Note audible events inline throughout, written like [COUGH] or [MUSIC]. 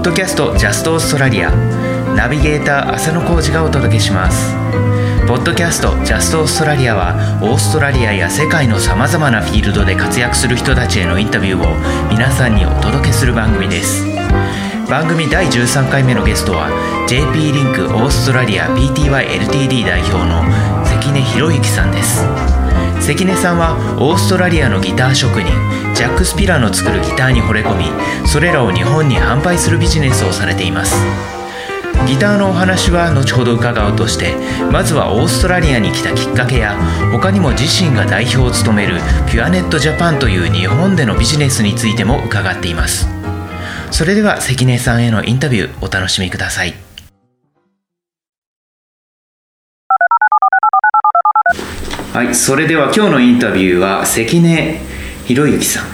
ッドキャストジャストオーストラリア。ナビゲーター浅野浩二がお届けします。ポッドキャストジャストオーストラリアはオーストラリアや世界のさまざまなフィールドで活躍する人たちへのインタビューを皆さんにお届けする番組です。番組第13回目のゲストは JP リンクオーストラリア PTYLTD 代表の関根博之さんです。関根さんはオーストラリアのギター職人ジャック・スピラーの作るギターに惚れ込みそれらを日本に販売するビジネスをされています。ギターのお話は後ほど伺おうとしてまずはオーストラリアに来たきっかけや他にも自身が代表を務めるピュアネットジャパンという日本でのビジネスについても伺っています。それでは関根さんへのインタビューお楽しみください。はいそれでは今日のインタビューは関根博之さん。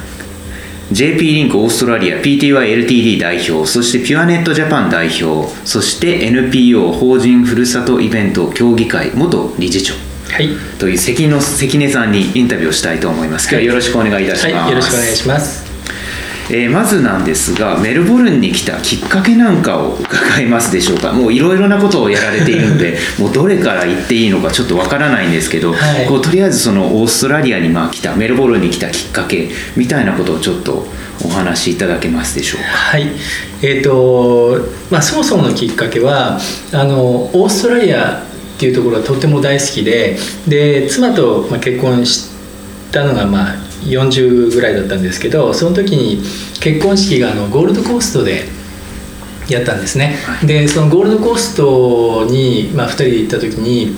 JP リンクオーストラリア PTYLTD 代表そしてピュアネットジャパン代表そして NPO 法人ふるさとイベント協議会元理事長。はい、という関の関根さんにインタビューをしたいと思います。今日はよろしくお願いいたします、はい、よろしくお願いしますえーまずなんですがメルボルンに来たきっかけなんかを伺えますでしょうか。もういろいろなことをやられているので [LAUGHS] もうどれから言っていいのかちょっとわからないんですけど、はい。こうとりあえずそのオーストラリアにまあ来たメルボルンに来たきっかけみたいなことをちょっとお話しいただけますでしょうか。はい。えーとまあ、そもそものきっかけはあのオーストラリアっていうところがとても大好きでで妻とまあ結婚したのがまあ40ぐらいだったんですけどその時に結婚式があのゴールドコーストでやったんですね、はい。でそのゴールドコーストに、まあ、2人で行った時に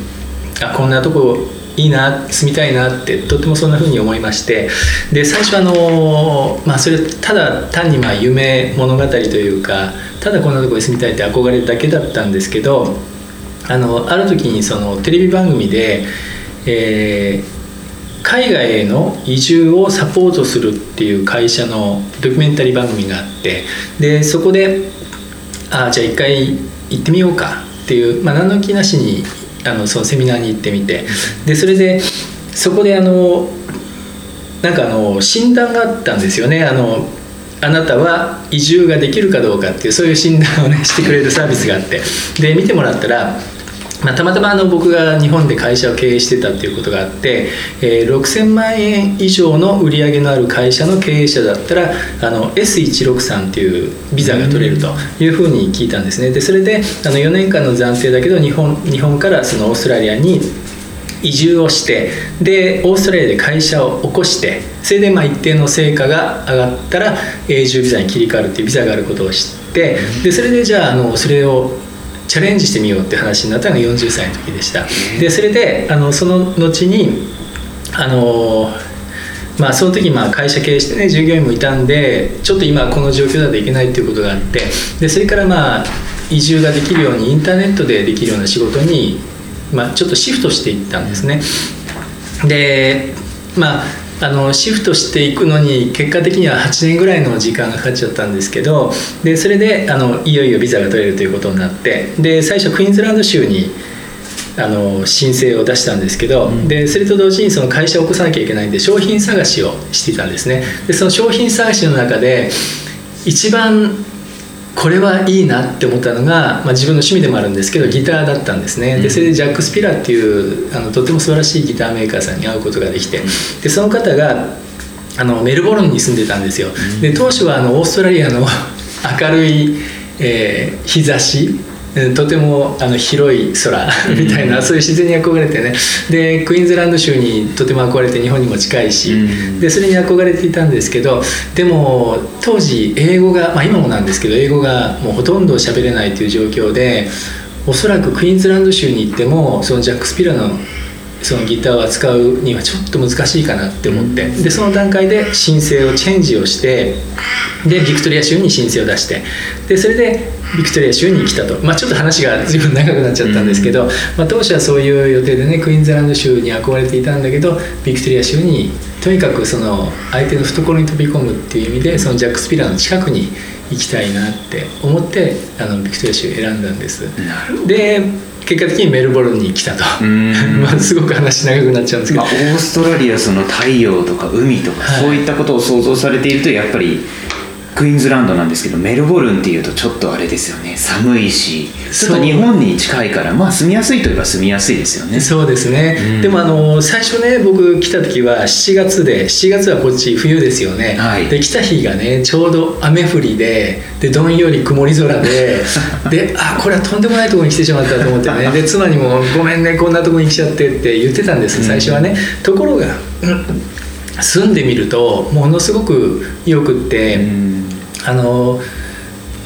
あこんなとこいいな住みたいなってとってもそんな風に思いまして。で最初あの、まあ、それただ単にまあ夢物語というかただこんなとこに住みたいって憧れるだけだったんですけどあのある時にそのテレビ番組で、えー海外への移住をサポートするっていう会社のドキュメンタリー番組があってでそこでああじゃあ一回行ってみようかっていう、まあ、何の気なしにあのそのセミナーに行ってみてでそれでそこであのなんかあの診断があったんですよね。あのあなたは移住ができるかどうかっていうそういう診断をねしてくれるサービスがあって。で見てもらったらまあ、たまたまあの僕が日本で会社を経営してたっていうことがあって、えー6000万円以上の売り上げのある会社の経営者だったらあの S163 っていうビザが取れるというふうに聞いたんですね。でそれであの4年間の暫定だけど日本日本からそのオーストラリアに移住をしてでオーストラリアで会社を起こしてそれでまあ一定の成果が上がったら永住ビザに切り替わるっていうビザがあることを知ってでそれでじゃああのそれをチャレンジしてみようって話になったのが40歳の時でした。でそれであのその後にあのまあその時まあ会社経営してね従業員もいたんでちょっと今この状況だといけないっていうことがあってでそれからまあ移住ができるようにインターネットでできるような仕事に、まあ、ちょっとシフトしていったんですね。でまああのシフトしていくのに結果的には8年ぐらいの時間がかかっちゃったんですけどでそれであのいよいよビザが取れるということになってで最初クイーンズランド州にあの申請を出したんですけど、でそれと同時にその会社を起こさなきゃいけないんで商品探しをしていたんですね。でその商品探しの中で一番これはいいなって思ったのが、まあ、自分の趣味でもあるんですけどギターだったんですね。でそれでジャック・スピラっていうあのとても素晴らしいギターメーカーさんに会うことができてでその方があのメルボルンに住んでたんですよ。で当初はあのオーストラリアの [LAUGHS] 明るい、えー日差しうんとてもあの広い空みたいなそういう自然に憧れてね。でクイーンズランド州にとても憧れて日本にも近いしうん。でそれに憧れていたんですけどでも当時英語が、まあ、今もなんですけど英語がもうほとんど喋れないという状況でおそらくクイーンズランド州に行ってもそのジャック・スピラのそのギターを扱うにはちょっと難しいかなって思って。でその段階で申請をチェンジをしてでビクトリア州に申請を出して。でそれでビクトリア州に来たと、まあ、ちょっと話が随分長くなっちゃったんですけど、まあ、当初はそういう予定でねクイーンズランド州に憧れていたんだけどビクトリア州にとにかくその相手の懐に飛び込むっていう意味でそのジャック・スピラーの近くに行きたいなって思ってあのビクトリア州を選んだんです。なるで結果的にメルボルンに来たと。うん。[LAUGHS] まあすごく話長くなっちゃうんですけど、まあ、オーストラリアその太陽とか海とか、はい。そういったことを想像されているとやっぱりクイーンズランドなんですけどメルボルンっていうとちょっとあれですよね。寒いしちょっと日本に近いからまあ住みやすいといえば住みやすいですよね。そうですね、うん、でもあの最初ね僕来た時は7月で7月はこっち冬ですよね、はい、で来た日がねちょうど雨降りででどんより曇り空で [LAUGHS] であこれはとんでもないところに来てしまったと思ってね。で妻にも「ごめんねこんなところに来ちゃって」って言ってたんです最初はね、ところが、うん住んでみるとものすごくよくって、うん、あの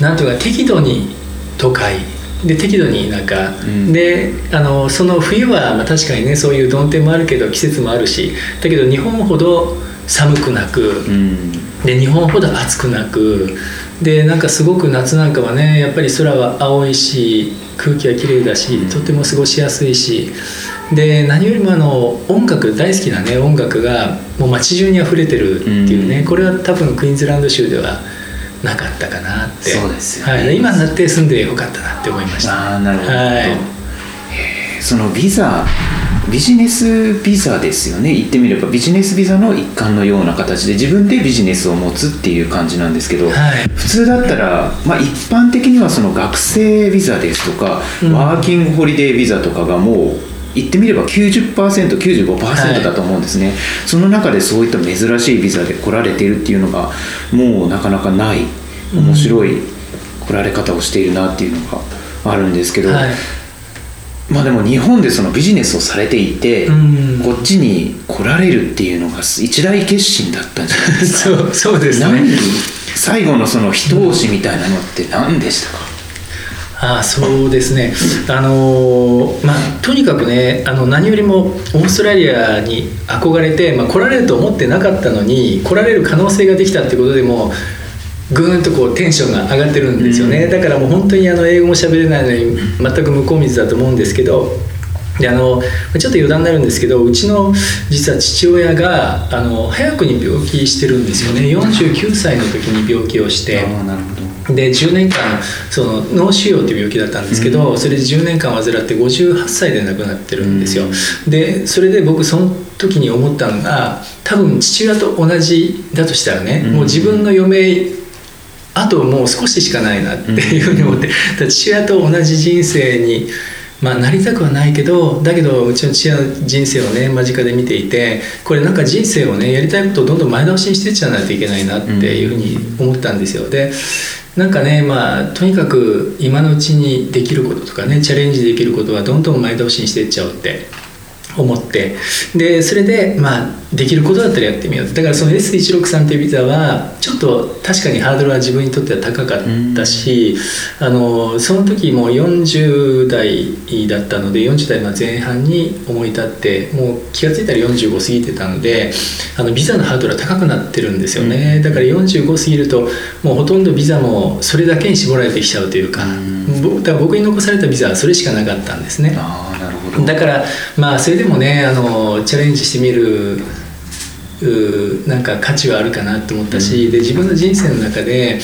なんていうか適度に都会。で適度に田舎、うん、であのその冬は、まあ、確かにねそういう曇天もあるけど季節もあるしだけど日本ほど寒くなく、うん、で日本ほど暑くなくでなんかすごく夏なんかはねやっぱり空は青いし空気は綺麗だしとても過ごしやすいしで何よりもあの音楽大好きなね音楽がもう街中に溢れてるっていうね、うん、これは多分クイーンズランド州ではなかったかなって。そうですよ、ね、はい、今になって住んでよかったなって思いました、ああなるほど、はい、そのビザビジネスビザですよね。言ってみればビジネスビザの一環のような形で自分でビジネスを持つっていう感じなんですけど、はい、普通だったら、まあ、一般的にはその学生ビザですとか、うん、ワーキングホリデービザとかがもう言ってみれば 90%95% だと思うんですね、はい、その中でそういった珍しいビザで来られているっていうのがもうなかなかない面白い来られ方をしているなっていうのがあるんですけど、はい、まあでも日本でそのビジネスをされていて、こっちに来られるっていうのが一大決心だったんじゃないですか。[LAUGHS] そうそうですね。最後のその一押しみたいなのって何でしたか、あそうですね、あのまあ、とにかくねあの何よりもオーストラリアに憧れて、まあ、来られると思ってなかったのに来られる可能性ができたってことでもぐーんとこうテンションが上がってるんですよね、うん、だからもう本当にあの英語も喋れないのに全く向こう水だと思うんですけどであのちょっと余談になるんですけどうちの実は父親があの早くに病気してるんですよね。49歳の時に病気をして。で10年間その脳腫瘍っていう病気だったんですけど、うん、それで10年間患って58歳で亡くなってるんですよ、うん、でそれで僕その時に思ったのが多分父親と同じだとしたらね、うん、もう自分の余命あともう少ししかないなっていうふうに思って、父親と同じ人生にまあ、なりたくはないけどだけどうちの父親の人生をね間近で見ていてこれなんか人生をねやりたいことをどんどん前倒しにしていっちゃわないといけないなっていうふうに思ったんですよ。でなんかねまあとにかく今のうちにできることとかねチャレンジできることはどんどん前倒しにしていっちゃおうって。思って。でそれでまあできることだったらやってみよう。だからその S163 っていうビザはちょっと確かにハードルは自分にとっては高かったし、あのその時も40代だったので40代の前半に思い立ってもう気が付いたら45過ぎてたのであのビザのハードルは高くなってるんですよね、だから45過ぎるともうほとんどビザもそれだけに絞られてきちゃうというか,、だから僕に残されたビザはそれしかなかったんですね。だからまあそれでもねあのチャレンジしてみるなんか価値はあるかなと思ったし、で自分の人生の中で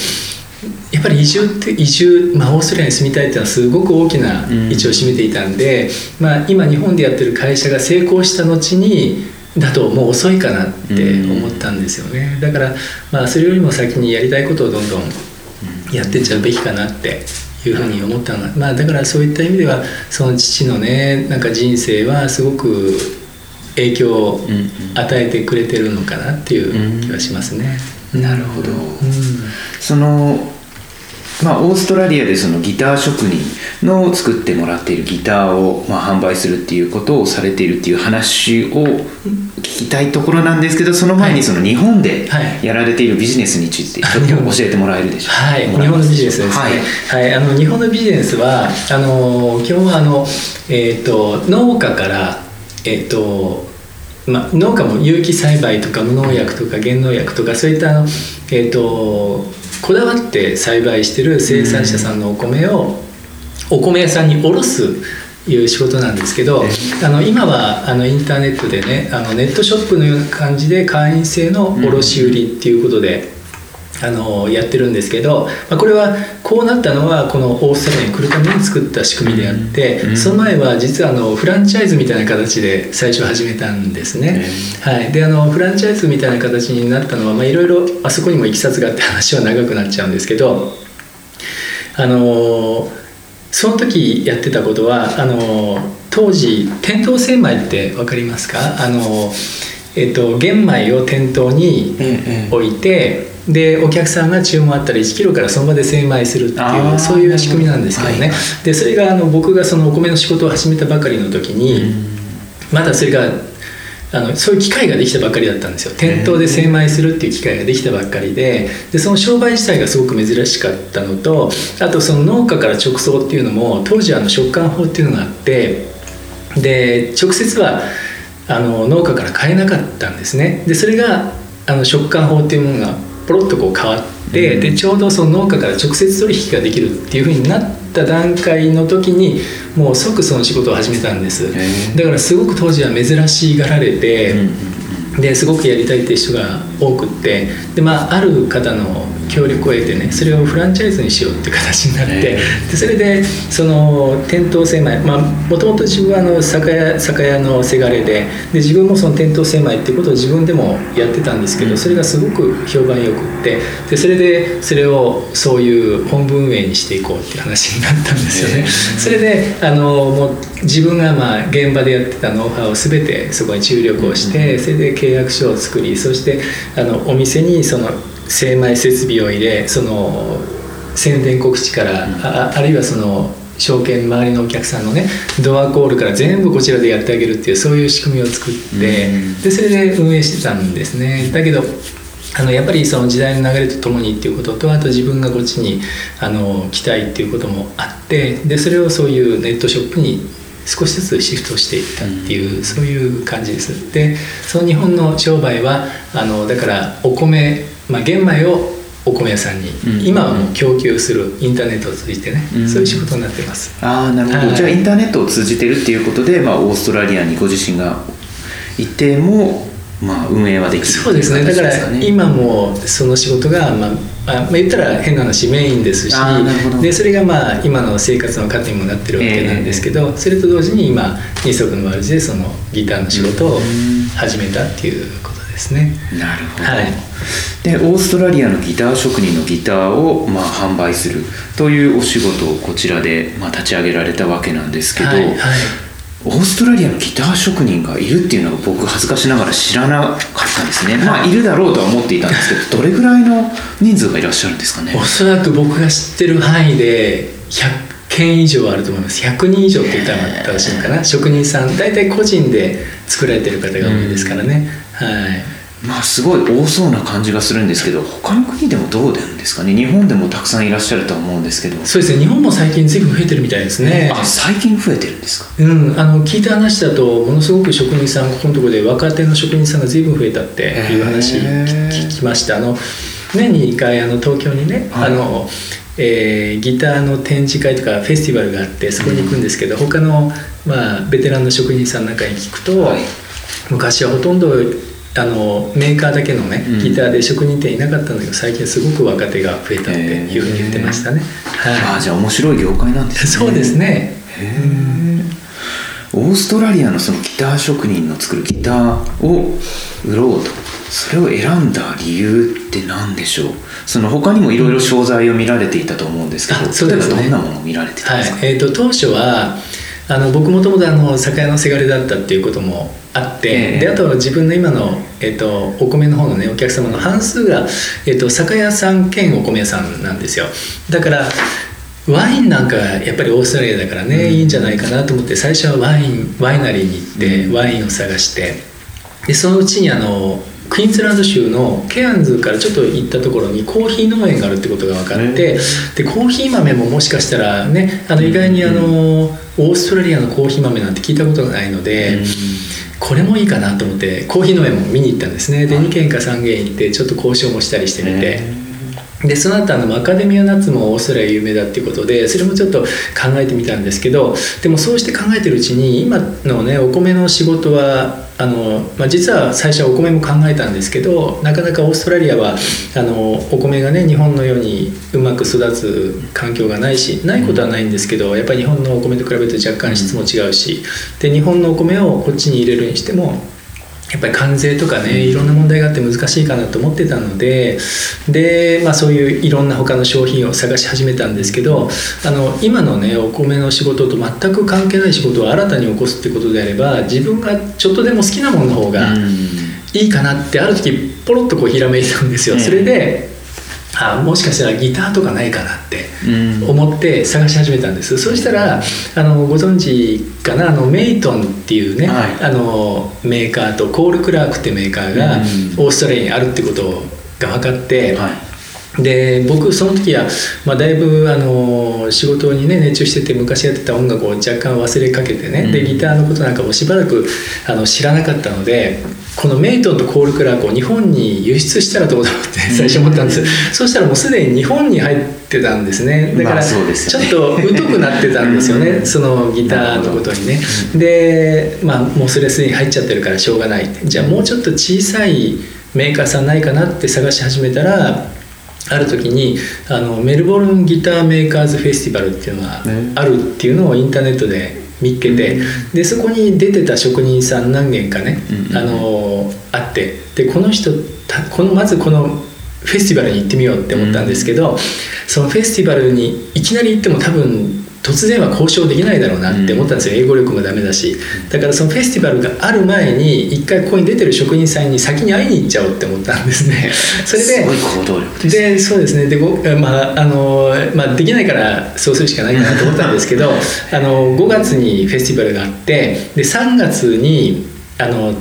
やっぱり移住って移住、まあ、オーストラリアに住みたいっていうのはすごく大きな位置を占めていたんで、うん、まあ、今日本でやってる会社が成功した後にだともう遅いかなって思ったんですよね、だから、まあ、それよりも先にやりたいことをどんどん。やってっちゃうべきかなっていうふうに思ったの。が、まあ、だからそういった意味ではその父のねなんか人生はすごく影響を与えてくれてるのかなっていう気はしますね。うん、なるほど、うん、そのまあ、オーストラリアでそのギター職人の作ってもらっているギターをまあ販売するっていうことをされているっていう話を聞きたいところなんですけどその前にその日本でやられているビジネスについてちょっと教えてもらえるでしょうか、はい、日本のビジネスですね、はい、はい、あの日本のビジネスはあの基本はあの、えーと、農家から、えーとまあ、農家も有機栽培とか無農薬とか減農薬とかそういったあの、えーと、こだわって栽培してる生産者さんのお米をお米屋さんに卸すいう仕事なんですけどあの今はあのインターネットでねあのネットショップのような感じで会員制の卸売っていうことであのやってるんですけど、まあ、これはこうなったのはこのオーストラリアに来るために作った仕組みであって、うん、その前は実はあのフランチャイズみたいな形で最初始めたんですね、はい、であのフランチャイズみたいな形になったのはいろいろあそこにもいきさつがあって話は長くなっちゃうんですけどあのその時やってたことはあの当時店頭精米って分かりますか？あの、えっと、玄米を店頭に置いて、うん。うん、でお客さんが注文あったら1キロからその場で精米するっていうそういう仕組みなんですけどね、はい、でそれがあの僕がそのお米の仕事を始めたばかりの時に、まだそれがあのそういう機会ができたばっかりだったんですよ。店頭で精米するっていう機会ができたばっかりで。でその商売自体がすごく珍しかったのとあとその農家から直送っていうのも当時はあの食感法っていうのがあってで直接はあの農家から買えなかったんですね。でそれがあの食感法っていうものがポロッとこう変わって、うん、でちょうどその農家から直接取引ができるっていうふうになった段階の時にもう即その仕事を始めたんです。だからすごく当時は珍しがられて、ですごくやりたいって人が多くってで、まあ、ある方の協力を得てねそれをフランチャイズにしようっていう形になって、でそれでその店頭精米もともと自分はあの酒屋酒屋のせがれでで自分もその店頭精米っていうことを自分でもやってたんですけどそれがすごく評判よくってでそれでそれをそういう本部運営にしていこうっていう話になったんですよね。それであのもう自分がまあ現場でやってたノウハウを全てそこに注力をしてそれで契約書を作りそしてあのお店にその精米設備を入れその宣伝告知からああるいはその証券周りのお客さんのねドアコールから全部こちらでやってあげるっていうそういう仕組みを作ってでそれで運営してたんですね。だけどあのやっぱりその時代の流れとともにっていうこととあと自分がこっちにあの来たいっていうこともあってでそれをそういうネットショップに少しずつシフトしていったっていう、そういう感じです。でその日本の商売はあのだからお米、まあ、玄米をお米屋さんに、今はもう供給するインターネットを通じてね、そういう仕事になってます。ああなるほど、はい、じゃあインターネットを通じてるっていうことで、まあ、オーストラリアにご自身がいてもまあ、運営はできるそうですね。だから今もその仕事が、まあまあ、言ったら変な話メインですしでそれがまあ今の生活の糧にもなってるわけなんですけど、えー、それと同時に今二足のわらじでそのギターの仕事を始めたっていうことですね。なるほど、はい、でオーストラリアのギター職人のギターをまあ販売するというお仕事をこちらでまあ立ち上げられたわけなんですけど、はいはい。オーストラリアのギター職人がいるっていうのが僕恥ずかしながら知らなかったんですね。まあいるだろうとは思っていたんですけどどれぐらいの人数がいらっしゃるんですかね？おそらく僕が知ってる範囲で100件以上あると思います。100人以上って言ったら正しいのかな。職人さん大体個人で作られてる方が多いですからね、はい。まあすごい多そうな感じがするんですけど他の国でもどうなんですかね？日本でもたくさんいらっしゃるとは思うんですけど。そうですね。日本も最近随分増えてるみたいですね。あ最近増えてるんですか？うんあの聞いた話だとものすごく職人さんここのところで若手の職人さんが随分増えたっていう話聞きました。あの年に1回あの東京にね、はい、あのえー、ギターの展示会とかフェスティバルがあってそこに行くんですけど、うん、他の、まあ、ベテランの職人さんなんかに聞くと、はい、昔はほとんどあのメーカーだけのねギターで職人店いなかったんだけど最近すごく若手が増えたっていうふうに言ってましたね、はい、あじゃあ面白い業界なんですね。[LAUGHS] そうですね。オーストラリアのそのギター職人の作るギターを売ろうと。それを選んだ理由って何でしょう？その他にもいろいろ商材を見られていたと思うんですけど、うん、例えばどんなものを見られてたんですか、はい、えーと当初はあの僕もともと酒屋のせがれだったっていうこともあって、えー、であと自分の今の、えーと、お米の方のねお客様の半数が、えーと、酒屋さん兼お米屋さんなんですよ。だからワインなんかやっぱりオーストラリアだからね、うん、いいんじゃないかなと思って最初はワインワイナリーに行って、うん、ワインを探してでそのうちにあのクイーンズランド州のケアンズからちょっと行ったところにコーヒー農園があるってことが分かって、でコーヒー豆ももしかしたらねあの意外にあの、オーストラリアのコーヒー豆なんて聞いたことがないので、これもいいかなと思ってコーヒー農園も見に行ったんですね。で2軒か3軒行ってちょっと交渉もしたりしてみてでその後あのアカデミアナッツもオーストラリア有名だっていうことでそれもちょっと考えてみたんですけどでもそうして考えてるうちに今のねお米の仕事はあの、まあ、実は最初はお米も考えたんですけどなかなかオーストラリアはあのお米がね日本のようにうまく育つ環境がないしないことはないんですけどやっぱり日本のお米と比べると若干質も違うしで日本のお米をこっちに入れるにしてもやっぱり関税とかねいろんな問題があって難しいかなと思ってたのでで、まあ、そういういろんな他の商品を探し始めたんですけどあの今のねお米の仕事と全く関係ない仕事を新たに起こすってことであれば自分がちょっとでも好きなものの方がいいかなってある時ポロッとこうひらめいたんですよ。それであもしかしたらギターとかないかなって思って探し始めたんです、うん、そしたらあのご存知かな？あのメイトンっていうね、はい、あのメーカーとコール・クラークってメーカーがオーストラリアにあるってことが分かって、はい。で僕その時は、まあ、だいぶあの仕事にね熱中してて昔やってた音楽を若干忘れかけてね、うん、でギターのことなんかもしばらくあの知らなかったのでこのメイトンとコールクラークを日本に輸出したらどうだろうって最初思ったんです、うん、そうしたらもうすでに日本に入ってたんですね。だからちょっと疎くなってたんですよね。そのギターのことにね。でまあもうそれすでに入っちゃってるからしょうがない。じゃあもうちょっと小さいメーカーさんないかなって探し始めたらある時にあのメルボルンギターメーカーズフェスティバルっていうのがあるっていうのをインターネットで見っけて、でそこに出てた職人さん何軒かね、あのあってでこの人このまずこのフェスティバルに行ってみようって思ったんですけど、そのフェスティバルにいきなり行っても多分突然は交渉できないだろうなって思ったんですよ、英語力もダメだし。だからそのフェスティバルがある前に一回ここに出てる職人さんに先に会いに行っちゃおうって思ったんですね。[LAUGHS] それで行動力ででそうですね。でまああの、まあ、できないからそうするしかないかなと思ったんですけど [LAUGHS] あの5月にフェスティバルがあってで3月にあの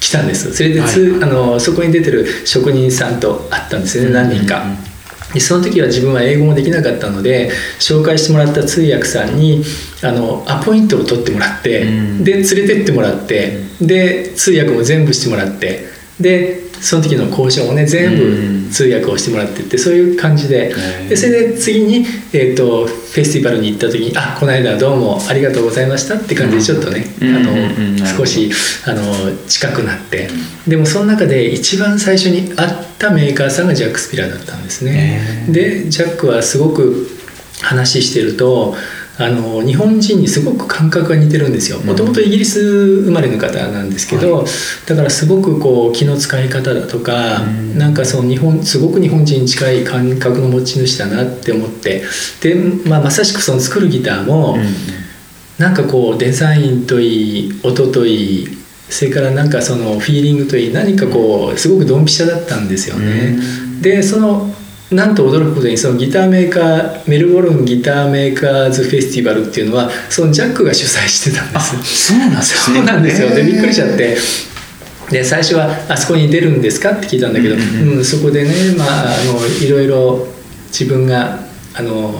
来たんです。それでつ、はい、あのそこに出てる職人さんと会ったんですね何人か。うんうんその時は自分は英語もできなかったので紹介してもらった通訳さんにあのアポイントを取ってもらって、うん、で連れてってもらってで通訳も全部してもらってでその時の交渉もね全部通訳をしてもらってってそういう感じで。でそれで次に、えーと、フェスティバルに行った時に「あこの間どうもありがとうございました」って感じでちょっとね、あの少しあの近くなって。でもその中で一番最初に会ったメーカーさんがジャック・スピラーだったんですね。でジャックはすごく話してるとあの日本人にすごく感覚が似てるんですよ。もともとイギリス生まれの方なんですけど、はい、だからすごくこう気の使い方だとか、うん、なんかその日本すごく日本人に近い感覚の持ち主だなって思って。で、まあ、まさしくその作るギターも、うん、なんかこうデザインといい音といいそれからなんかそのフィーリングといい何かこうすごくドンピシャだったんですよね。うん、でそのなんと驚くことにそのギターメーカーメルボルンギターメーカーズフェスティバルっていうのはそのジャックが主催してたんです。そうなんですね。そうなんですよ。でびっくりしちゃって。で最初は「あそこに出るんですか?」って聞いたんだけど、うん、うん、そこでねまああのいろいろ自分があの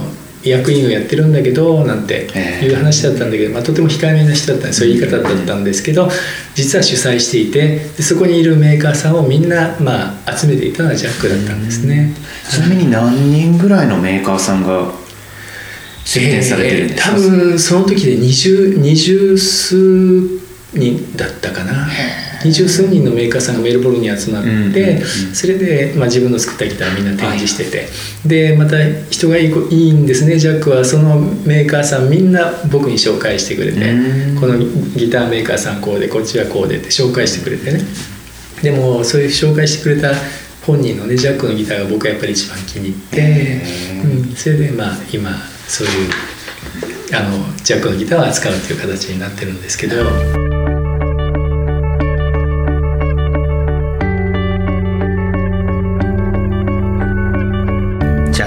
役員をやってるんだけどなんていう話だったんだけど、まあ、とても控えめな人だったんでそういう言い方だったんですけど実は主催していてでそこにいるメーカーさんをみんな、まあ、集めていたのがジャックだったんですね。ちなみに何人ぐらいのメーカーさんが出展されてるんですか、えー、多分その時で二十二十数人だったかな。二十数人のメーカーさんがメルボルンに集まって、それで、まあ、自分の作ったギターみんな展示してて、でまた人がいいいいんですねジャックは。そのメーカーさんみんな僕に紹介してくれて、このギターメーカーさんこうでこっちはこうでって紹介してくれてね。でもそういう紹介してくれた本人のねジャックのギターが僕はやっぱり一番気に入って、うん、それでまあ今そういうあのジャックのギターを扱うっていう形になってるんですけど。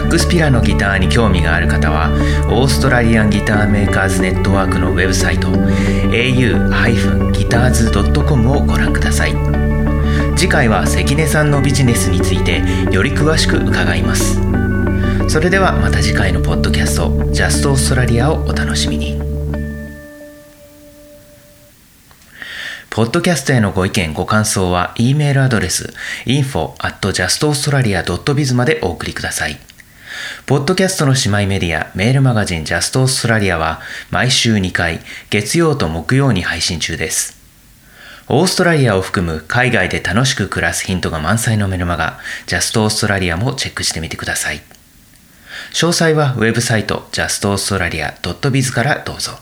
ックスピラのギターに興味がある方はオーストラリアンギターメーカーズネットワークのウェブサイト au-guitars.com をご覧ください。次回は関根さんのビジネスについてより詳しく伺います。それではまた次回のポッドキャスト「ジャストオーストラリア」をお楽しみに。ポッドキャストへのご意見、ご感想は、e メールアドレス、info at justaustralia.biz までお送りください。ポッドキャストの姉妹メディア、メールマガジンジャストオーストラリアは、毎週2回、月曜と木曜に配信中です。オーストラリアを含む海外で楽しく暮らすヒントが満載のメルマガ、ジャストオーストラリアもチェックしてみてください。詳細はウェブサイト justaustralia.biz からどうぞ。